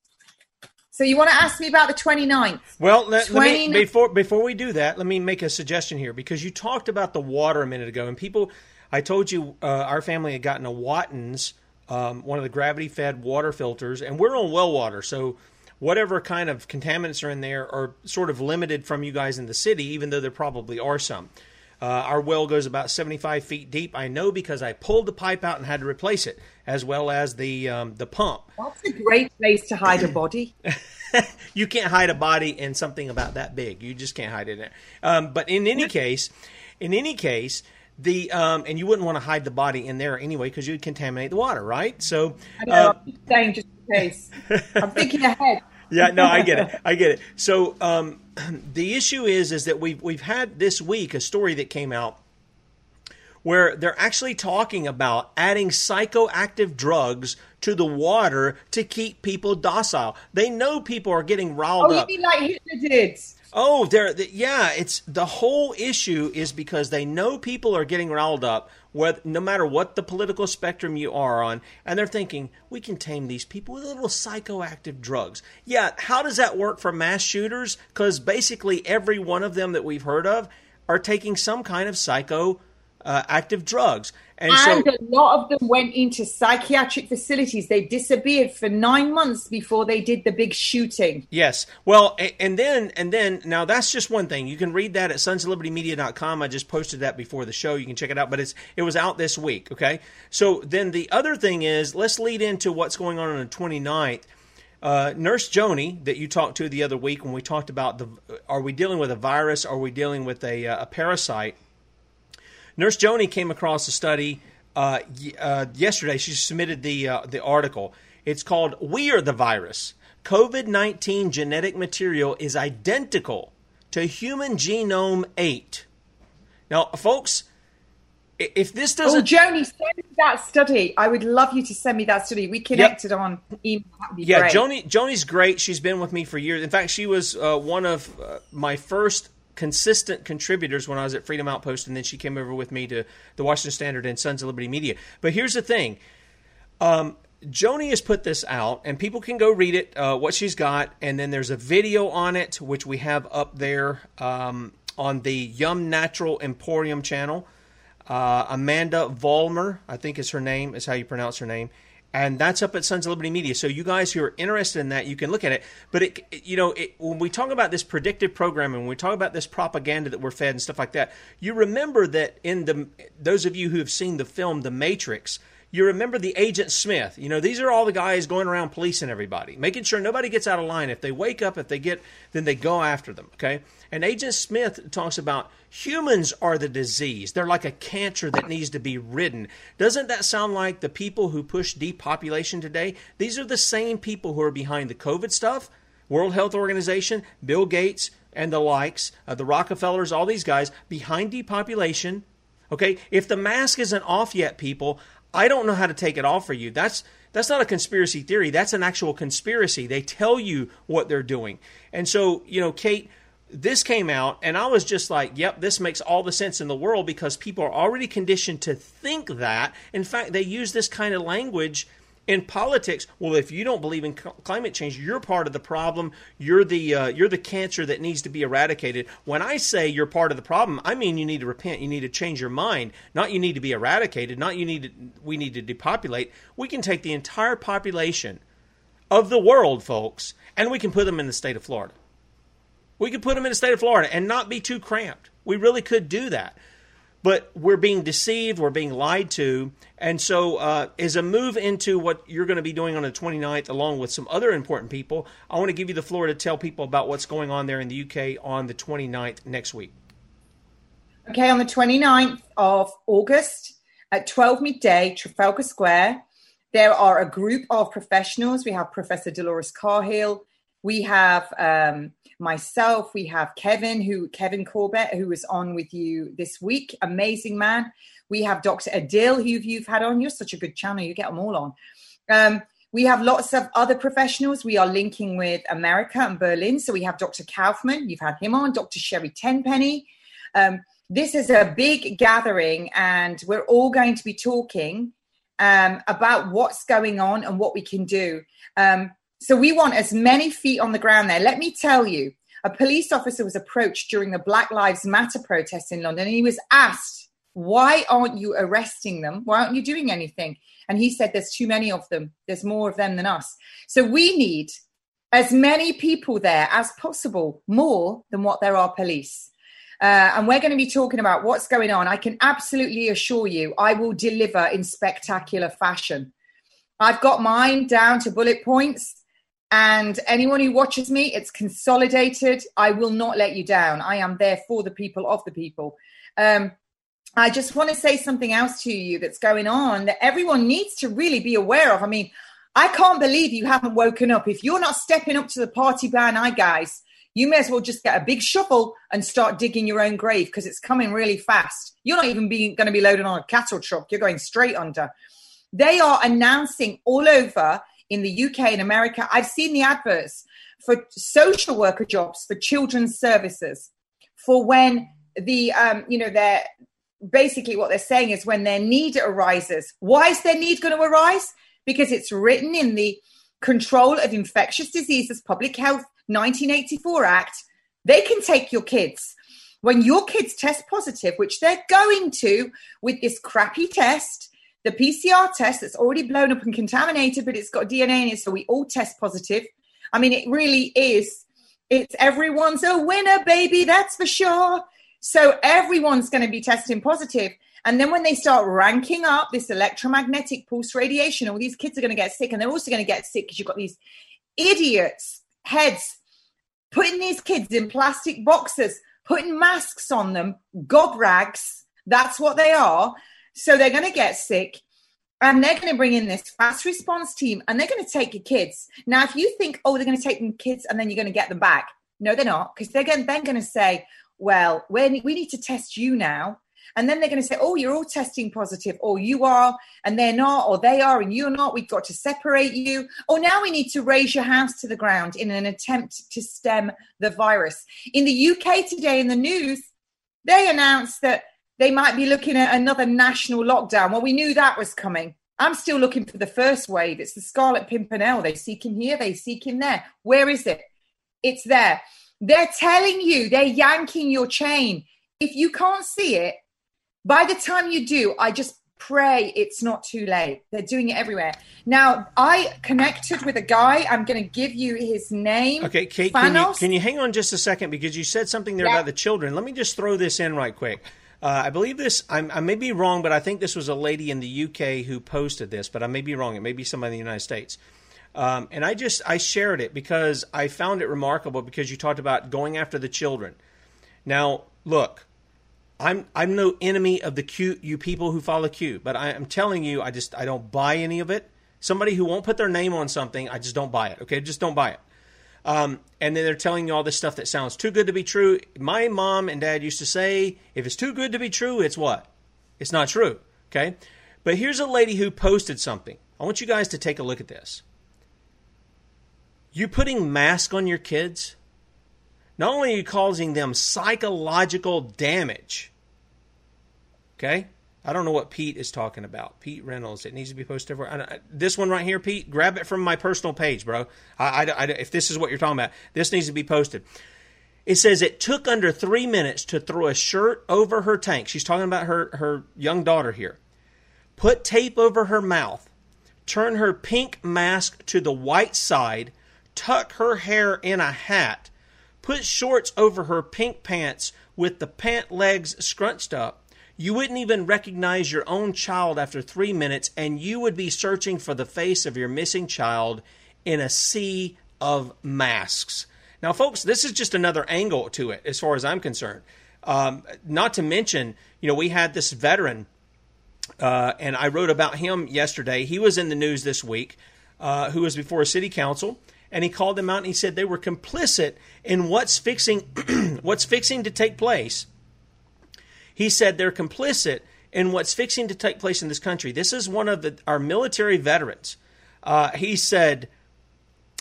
S2: So you want to ask me about the 29th?
S1: Well, let, let me, before before we do that, let me make a suggestion here because you talked about the water a minute ago, and people, I told you uh, our family had gotten a Wattens, um, one of the gravity fed water filters, and we're on well water, so whatever kind of contaminants are in there are sort of limited from you guys in the city, even though there probably are some. Uh, our well goes about 75 feet deep. I know because I pulled the pipe out and had to replace it, as well as the um, the pump.
S2: That's a great place to hide a body.
S1: you can't hide a body in something about that big. You just can't hide it in there. Um, but in any case, in any case, the um, and you wouldn't want to hide the body in there anyway because you'd contaminate the water, right? So,
S2: I know, uh, I'm saying just in case. I'm thinking ahead.
S1: Yeah, no, I get it. I get it. So um, the issue is, is that we've we've had this week a story that came out where they're actually talking about adding psychoactive drugs to the water to keep people docile. They know people are getting riled
S2: oh,
S1: up.
S2: Oh, you mean like Hitler did?
S1: Oh, they're the, yeah. It's the whole issue is because they know people are getting riled up, whether, no matter what the political spectrum you are on, and they're thinking we can tame these people with little psychoactive drugs. Yeah, how does that work for mass shooters? Because basically every one of them that we've heard of are taking some kind of psycho uh, active drugs.
S2: And, and so, a lot of them went into psychiatric facilities. They disappeared for nine months before they did the big shooting.
S1: Yes. Well, and then, and then, now that's just one thing. You can read that at sonsoflibertymedia.com. I just posted that before the show. You can check it out, but it's, it was out this week. Okay. So then the other thing is, let's lead into what's going on on the 29th. Uh, Nurse Joni, that you talked to the other week when we talked about the, are we dealing with a virus? Are we dealing with a, uh, a parasite? Nurse Joni came across a study uh, uh, yesterday. She submitted the uh, the article. It's called "We Are the Virus." COVID nineteen genetic material is identical to human genome eight. Now, folks, if this doesn't,
S2: oh, Joni, send me that study. I would love you to send me that study. We connected yep. on email.
S1: yeah,
S2: great.
S1: Joni, Joni's great. She's been with me for years. In fact, she was uh, one of uh, my first consistent contributors when I was at Freedom Outpost, and then she came over with me to the Washington Standard and Sons of Liberty Media. But here's the thing. Um, Joni has put this out, and people can go read it, uh, what she's got, and then there's a video on it, which we have up there um, on the Yum Natural Emporium channel. Uh, Amanda Vollmer, I think is her name, is how you pronounce her name and that's up at Sons of Liberty Media. So you guys who are interested in that, you can look at it. But it, you know, it, when we talk about this predictive programming, when we talk about this propaganda that we're fed and stuff like that, you remember that in the those of you who have seen the film The Matrix, you remember the agent Smith. You know, these are all the guys going around policing everybody, making sure nobody gets out of line. If they wake up, if they get, then they go after them. Okay. And Agent Smith talks about humans are the disease. They're like a cancer that needs to be ridden. Doesn't that sound like the people who push depopulation today? These are the same people who are behind the COVID stuff, World Health Organization, Bill Gates, and the likes, uh, the Rockefellers, all these guys behind depopulation. Okay, if the mask isn't off yet, people, I don't know how to take it off for you. That's that's not a conspiracy theory. That's an actual conspiracy. They tell you what they're doing. And so, you know, Kate, this came out and I was just like, yep, this makes all the sense in the world because people are already conditioned to think that. In fact, they use this kind of language in politics, well, if you don't believe in climate change, you're part of the problem. You're the uh, you're the cancer that needs to be eradicated. When I say you're part of the problem, I mean you need to repent. You need to change your mind. Not you need to be eradicated. Not you need to, we need to depopulate. We can take the entire population of the world, folks, and we can put them in the state of Florida. We could put them in the state of Florida and not be too cramped. We really could do that but we're being deceived, we're being lied to. And so, uh, as a move into what you're going to be doing on the 29th, along with some other important people, I want to give you the floor to tell people about what's going on there in the UK on the 29th next week.
S2: Okay, on the 29th of August at 12 midday, Trafalgar Square, there are a group of professionals. We have Professor Dolores Cahill, we have um, myself, we have Kevin, who Kevin Corbett, who was on with you this week, amazing man. We have Dr. Adil, who you've had on. You're such a good channel, you get them all on. Um, we have lots of other professionals. We are linking with America and Berlin. So we have Dr. Kaufman, you've had him on, Dr. Sherry Tenpenny. Um, this is a big gathering, and we're all going to be talking um, about what's going on and what we can do. Um, so we want as many feet on the ground there. Let me tell you, a police officer was approached during the Black Lives Matter protests in London, and he was asked, Why aren't you arresting them? Why aren't you doing anything? And he said, There's too many of them. There's more of them than us. So we need as many people there as possible, more than what there are police. Uh, and we're going to be talking about what's going on. I can absolutely assure you, I will deliver in spectacular fashion. I've got mine down to bullet points. And anyone who watches me, it's consolidated. I will not let you down. I am there for the people, of the people. Um, I just want to say something else to you that's going on that everyone needs to really be aware of. I mean, I can't believe you haven't woken up. If you're not stepping up to the party by night, guys, you may as well just get a big shovel and start digging your own grave because it's coming really fast. You're not even going to be loaded on a cattle truck. You're going straight under. They are announcing all over in the UK and America. I've seen the adverts for social worker jobs for children's services for when the um, you know they're basically what they're saying is when their need arises. Why is their need going to arise? Because it's written in the Control of Infectious Diseases Public Health 1984 Act. They can take your kids. When your kids test positive, which they're going to with this crappy test, the PCR test that's already blown up and contaminated, but it's got DNA in it, so we all test positive. I mean, it really is. It's everyone's a winner, baby, that's for sure. So everyone's going to be testing positive. And then when they start ranking up this electromagnetic pulse radiation, all these kids are going to get sick. And they're also going to get sick because you've got these idiots' heads putting these kids in plastic boxes, putting masks on them, gob rags. That's what they are. So they're going to get sick and they're going to bring in this fast response team and they're going to take your kids. Now, if you think, oh, they're going to take them kids and then you're going to get them back, no, they're not, because they're going, then going to say, well, we need to test you now. And then they're going to say, oh, you're all testing positive, or you are, and they're not, or they are, and you're not. We've got to separate you. Or now we need to raise your house to the ground in an attempt to stem the virus. In the UK today, in the news, they announced that they might be looking at another national lockdown. Well, we knew that was coming. I'm still looking for the first wave. It's the Scarlet Pimpernel. They seek him here, they seek him there. Where is it? It's there. They're telling you, they're yanking your chain. If you can't see it, by the time you do, I just pray it's not too late. They're doing it everywhere. Now, I connected with a guy. I'm going to give you his name.
S1: Okay, Kate, can you, can you, hang on just a second because you said something there yeah. about the children. Let me just throw this in right quick. Uh, I believe this, I'm, i may be wrong, but I think this was a lady in the UK who posted this, but I may be wrong. It may be somebody in the United States. Um, and I just, I shared it because I found it remarkable because you talked about going after the children. Now, look, I'm, I'm no enemy of the Q, you people who follow Q, but I, I'm telling you, I just, I don't buy any of it. Somebody who won't put their name on something, I just don't buy it. Okay, just don't buy it. Um, and then they're telling you all this stuff that sounds too good to be true. My mom and dad used to say, if it's too good to be true, it's what? It's not true. Okay? But here's a lady who posted something. I want you guys to take a look at this. You putting mask on your kids? Not only are you causing them psychological damage, okay? I don't know what Pete is talking about. Pete Reynolds. It needs to be posted everywhere. Uh, this one right here, Pete, grab it from my personal page, bro. I, I, I, if this is what you're talking about, this needs to be posted. It says it took under three minutes to throw a shirt over her tank. She's talking about her, her young daughter here. Put tape over her mouth, turn her pink mask to the white side, tuck her hair in a hat, put shorts over her pink pants with the pant legs scrunched up, you wouldn't even recognize your own child after three minutes, and you would be searching for the face of your missing child in a sea of masks. Now, folks, this is just another angle to it as far as I'm concerned. Um, not to mention, you know, we had this veteran, uh, and I wrote about him yesterday. He was in the news this week, uh, who was before a city council, and he called them out and he said they were complicit in what's fixing, what's fixing to take place he said they're complicit in what's fixing to take place in this country. This is one of the, our military veterans. Uh, he said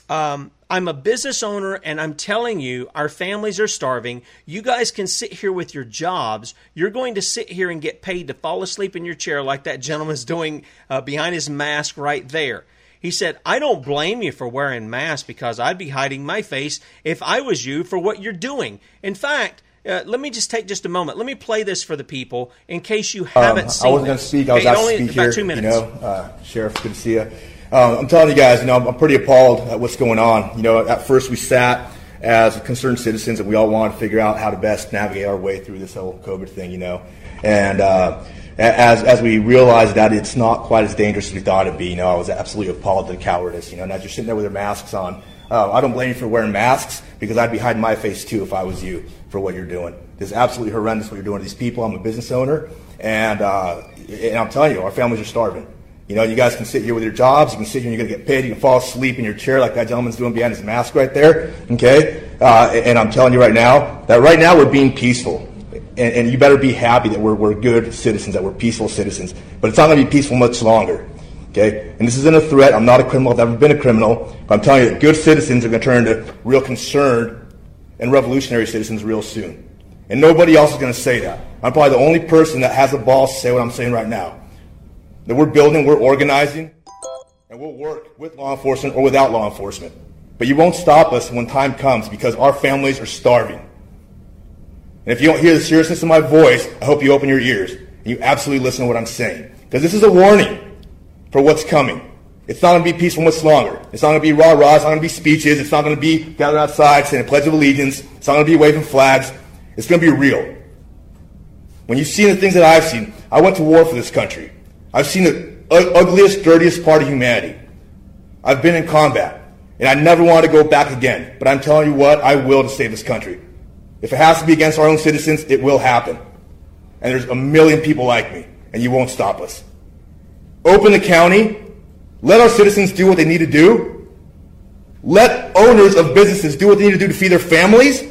S1: um, I'm a business owner and I'm telling you, our families are starving. You guys can sit here with your jobs. You're going to sit here and get paid to fall asleep in your chair like that gentleman's doing uh, behind his mask right there. He said, I don't blame you for wearing masks because I'd be hiding my face if I was you for what you're doing. In fact, uh, let me just take just a moment. Let me play this for the people in case you haven't
S3: um,
S1: seen
S3: I wasn't going to speak. I was
S1: okay, only
S3: to speak
S1: about
S3: here.
S1: two minutes.
S3: You know, uh, Sheriff, good to see you. Um, I'm telling you guys, you know, I'm, I'm pretty appalled at what's going on. You know, at first we sat as concerned citizens and we all wanted to figure out how to best navigate our way through this whole COVID thing, you know. And uh, as, as we realized that it's not quite as dangerous as we thought it'd be, you know, I was absolutely appalled at the cowardice, you know. And as you're sitting there with your masks on, uh, I don't blame you for wearing masks because I'd be hiding my face too if I was you for what you're doing. This is absolutely horrendous what you're doing to these people. I'm a business owner, and, uh, and I'm telling you, our families are starving. You know, you guys can sit here with your jobs. You can sit here and you're going to get paid. You can fall asleep in your chair like that gentleman's doing behind his mask right there. Okay? Uh, and I'm telling you right now that right now we're being peaceful. And, and you better be happy that we're, we're good citizens, that we're peaceful citizens. But it's not going to be peaceful much longer. Okay? And this isn't a threat. I'm not a criminal. I've never been a criminal. But I'm telling you that good citizens are going to turn into real concerned and revolutionary citizens real soon. And nobody else is going to say that. I'm probably the only person that has the balls to say what I'm saying right now that we're building, we're organizing, and we'll work with law enforcement or without law enforcement. But you won't stop us when time comes because our families are starving. And if you don't hear the seriousness of my voice, I hope you open your ears and you absolutely listen to what I'm saying. Because this is a warning for what's coming. It's not going to be peaceful much longer. It's not going to be rah-rah. It's not going to be speeches. It's not going to be gathered outside saying a Pledge of Allegiance. It's not going to be waving flags. It's going to be real. When you've seen the things that I've seen, I went to war for this country. I've seen the ugliest, dirtiest part of humanity. I've been in combat, and I never want to go back again. But I'm telling you what, I will to save this country. If it has to be against our own citizens, it will happen. And there's a million people like me, and you won't stop us. Open the county. Let our citizens do what they need to do. Let owners of businesses do what they need to do to feed their families.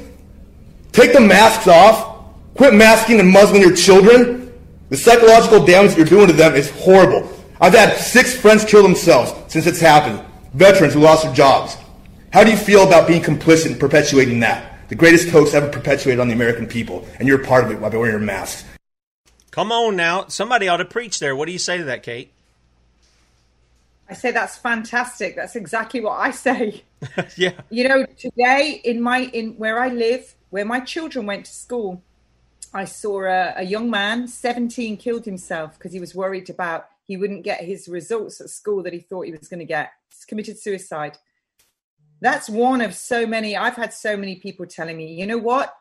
S3: Take the masks off. Quit masking and muzzling your children. The psychological damage you're doing to them is horrible. I've had six friends kill themselves since it's happened. Veterans who lost their jobs. How do you feel about being complicit in perpetuating that? The greatest hoax ever perpetuated on the American people, and you're part of it by wearing your masks.
S1: Come on now. Somebody ought to preach there. What do you say to that, Kate?
S2: I say that's fantastic. That's exactly what I say.
S1: yeah.
S2: You know, today in my in where I live, where my children went to school, I saw a, a young man, 17, killed himself because he was worried about he wouldn't get his results at school that he thought he was going to get. He's committed suicide. That's one of so many. I've had so many people telling me, you know what?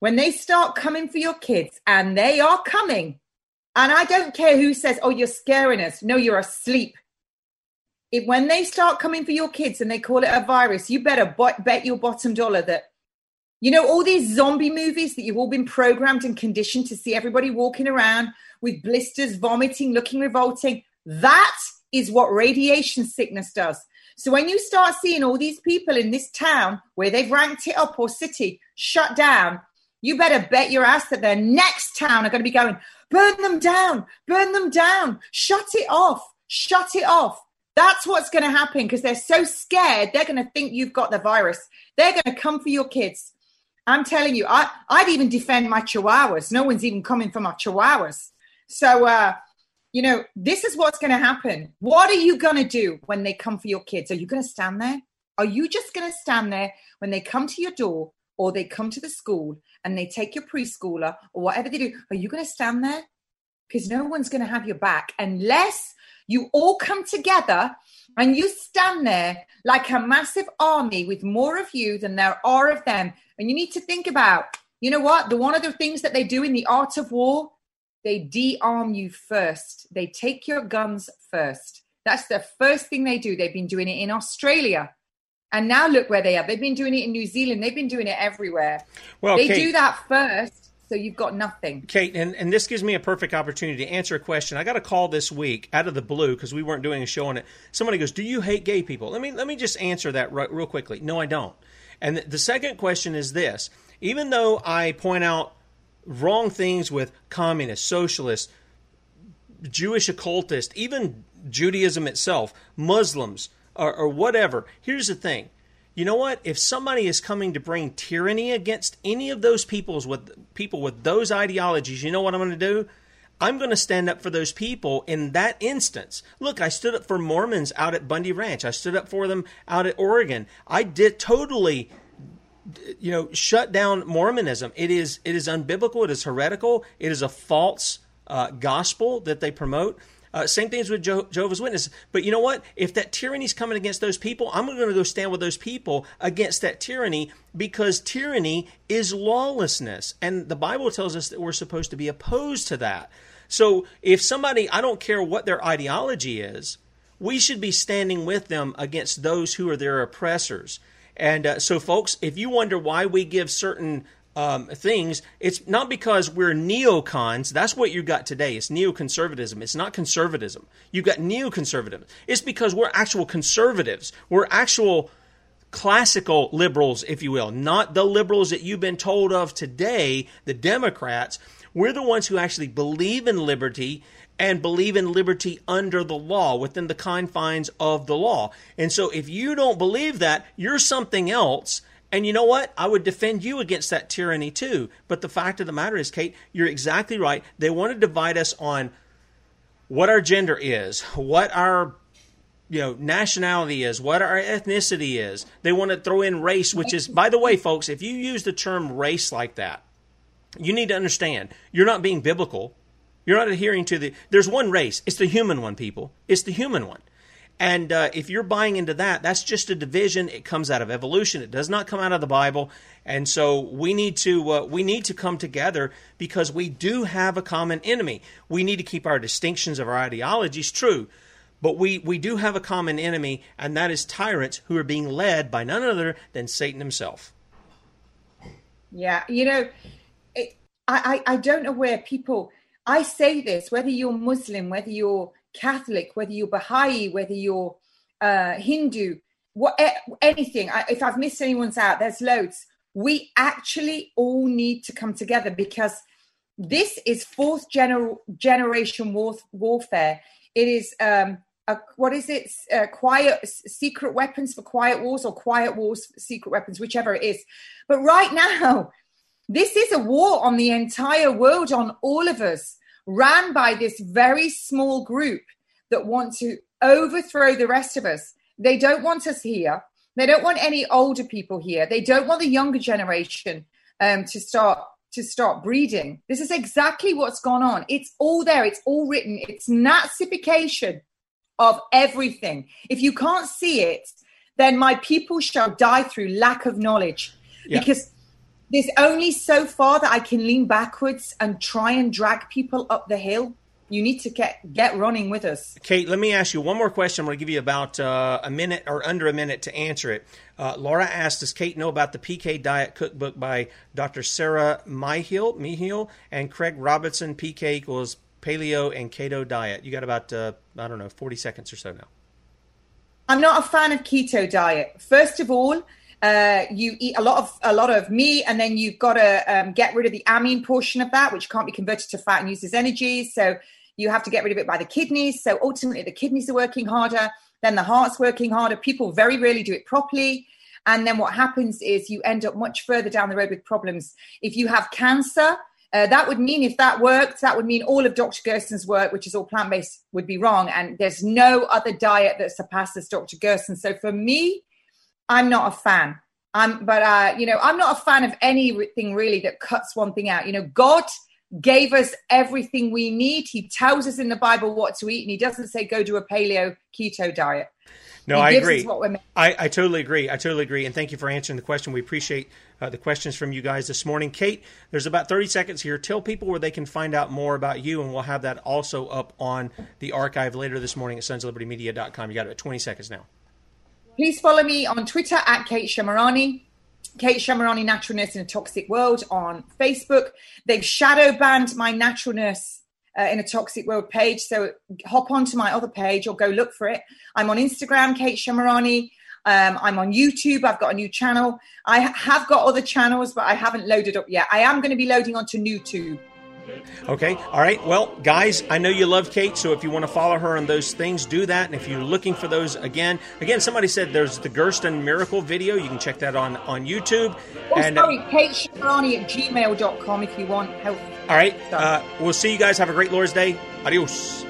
S2: When they start coming for your kids, and they are coming, and I don't care who says, oh, you're scaring us. No, you're asleep. If, when they start coming for your kids and they call it a virus, you better bet your bottom dollar that you know, all these zombie movies that you've all been programmed and conditioned to see everybody walking around with blisters, vomiting, looking revolting. That is what radiation sickness does. So when you start seeing all these people in this town where they've ranked it up or city shut down, you better bet your ass that their next town are going to be going, burn them down, burn them down, shut it off, shut it off. That's what's going to happen because they're so scared. They're going to think you've got the virus. They're going to come for your kids. I'm telling you, I, I'd even defend my chihuahuas. No one's even coming for my chihuahuas. So, uh, you know, this is what's going to happen. What are you going to do when they come for your kids? Are you going to stand there? Are you just going to stand there when they come to your door or they come to the school and they take your preschooler or whatever they do? Are you going to stand there? Because no one's going to have your back unless you all come together and you stand there like a massive army with more of you than there are of them. And you need to think about, you know what? The one of the things that they do in the art of war, they de-arm you first. They take your guns first. That's the first thing they do. They've been doing it in Australia. And now look where they are. They've been doing it in New Zealand. They've been doing it everywhere. Well, they Kate, do that first so you've got nothing.
S1: Kate, and, and this gives me a perfect opportunity to answer a question. I got a call this week out of the blue because we weren't doing a show on it. Somebody goes, "Do you hate gay people?" Let me let me just answer that real quickly. No, I don't. And the, the second question is this: even though I point out wrong things with communists, socialists, Jewish occultists, even Judaism itself, Muslims, or, or whatever. Here's the thing. You know what? If somebody is coming to bring tyranny against any of those peoples with people with those ideologies, you know what I'm going to do? I'm going to stand up for those people in that instance. Look, I stood up for Mormons out at Bundy Ranch. I stood up for them out at Oregon. I did totally you know shut down Mormonism. It is it is unbiblical. It is heretical. It is a false uh, gospel that they promote. Uh, same things with Jehovah's Witnesses. But you know what? If that tyranny is coming against those people, I'm going to go stand with those people against that tyranny because tyranny is lawlessness. And the Bible tells us that we're supposed to be opposed to that. So if somebody, I don't care what their ideology is, we should be standing with them against those who are their oppressors. And uh, so, folks, if you wonder why we give certain um, things, it's not because we're neocons. That's what you got today. It's neoconservatism. It's not conservatism. You've got neoconservatism. It's because we're actual conservatives. We're actual classical liberals, if you will, not the liberals that you've been told of today, the Democrats. We're the ones who actually believe in liberty and believe in liberty under the law, within the confines of the law. And so if you don't believe that, you're something else. And you know what? I would defend you against that tyranny too. But the fact of the matter is, Kate, you're exactly right. They want to divide us on what our gender is, what our you know nationality is, what our ethnicity is. They want to throw in race, which is by the way, folks, if you use the term race like that, you need to understand you're not being biblical. You're not adhering to the. There's one race. It's the human one, people. It's the human one. And uh, if you're buying into that, that's just a division. It comes out of evolution. It does not come out of the Bible. And so we need to uh, we need to come together because we do have a common enemy. We need to keep our distinctions of our ideologies true, but we we do have a common enemy, and that is tyrants who are being led by none other than Satan himself.
S2: Yeah, you know, it, I I don't know where people I say this, whether you're Muslim, whether you're Catholic, whether you're Baha'i, whether you're uh, Hindu, what, anything. I, if I've missed anyone's out, there's loads. We actually all need to come together because this is fourth gener- generation war- warfare. It is um, a, what is it? Uh, quiet secret weapons for quiet wars or quiet wars secret weapons, whichever it is. But right now, this is a war on the entire world, on all of us, ran by this very small group that want to overthrow the rest of us. They don't want us here. They don't want any older people here. They don't want the younger generation um, to start to start breeding. This is exactly what's gone on. It's all there. It's all written. It's Nazification of everything. If you can't see it, then my people shall die through lack of knowledge. Yeah. Because there's only so far that I can lean backwards and try and drag people up the hill. You need to get get running with us.
S1: Kate, let me ask you one more question. I'm going to give you about uh, a minute or under a minute to answer it. Uh, Laura asked, "Does Kate know about the PK Diet Cookbook by Dr. Sarah Myhill, Myhill and Craig Robinson? PK equals Paleo and Keto Diet." You got about uh, I don't know 40 seconds or so now.
S2: I'm not a fan of keto diet. First of all, uh, you eat a lot of a lot of meat, and then you've got to um, get rid of the amine portion of that, which can't be converted to fat and uses energy. So you have to get rid of it by the kidneys. So ultimately, the kidneys are working harder. Then the heart's working harder. People very rarely do it properly. And then what happens is you end up much further down the road with problems. If you have cancer, uh, that would mean if that worked, that would mean all of Dr. Gerson's work, which is all plant based, would be wrong. And there's no other diet that surpasses Dr. Gerson. So for me, I'm not a fan. I'm, but uh, you know, I'm not a fan of anything really that cuts one thing out. You know, God gave us everything we need. He tells us in the Bible what to eat, and He doesn't say go do a paleo keto diet.
S1: No, I agree. I, I, totally agree. I totally agree. And thank you for answering the question. We appreciate uh, the questions from you guys this morning. Kate, there's about 30 seconds here. Tell people where they can find out more about you, and we'll have that also up on the archive later this morning at sonslibertymedia.com. You got it 20 seconds now.
S2: Please follow me on Twitter at Kate Shemirani. Kate Shemirani Natural Nurse in a Toxic World on Facebook. They've shadow banned my Natural Nurse uh, in a Toxic World page. So hop onto my other page or go look for it. I'm on Instagram, Kate Shemirani. Um, I'm on YouTube. I've got a new channel. I have got other channels, but I haven't loaded up yet. I am going to be loading onto YouTube
S1: Okay. All right. Well, guys, I know you love Kate, so if you want to follow her on those things, do that. And if you're looking for those again, again, somebody said there's the Gerson Miracle video. You can check that on on YouTube.
S2: Oh,
S1: and
S2: sorry, Kate Shemirani at gmail.com if you want help.
S1: all right. Uh, we'll see you guys. Have a great Lord's Day. Adios.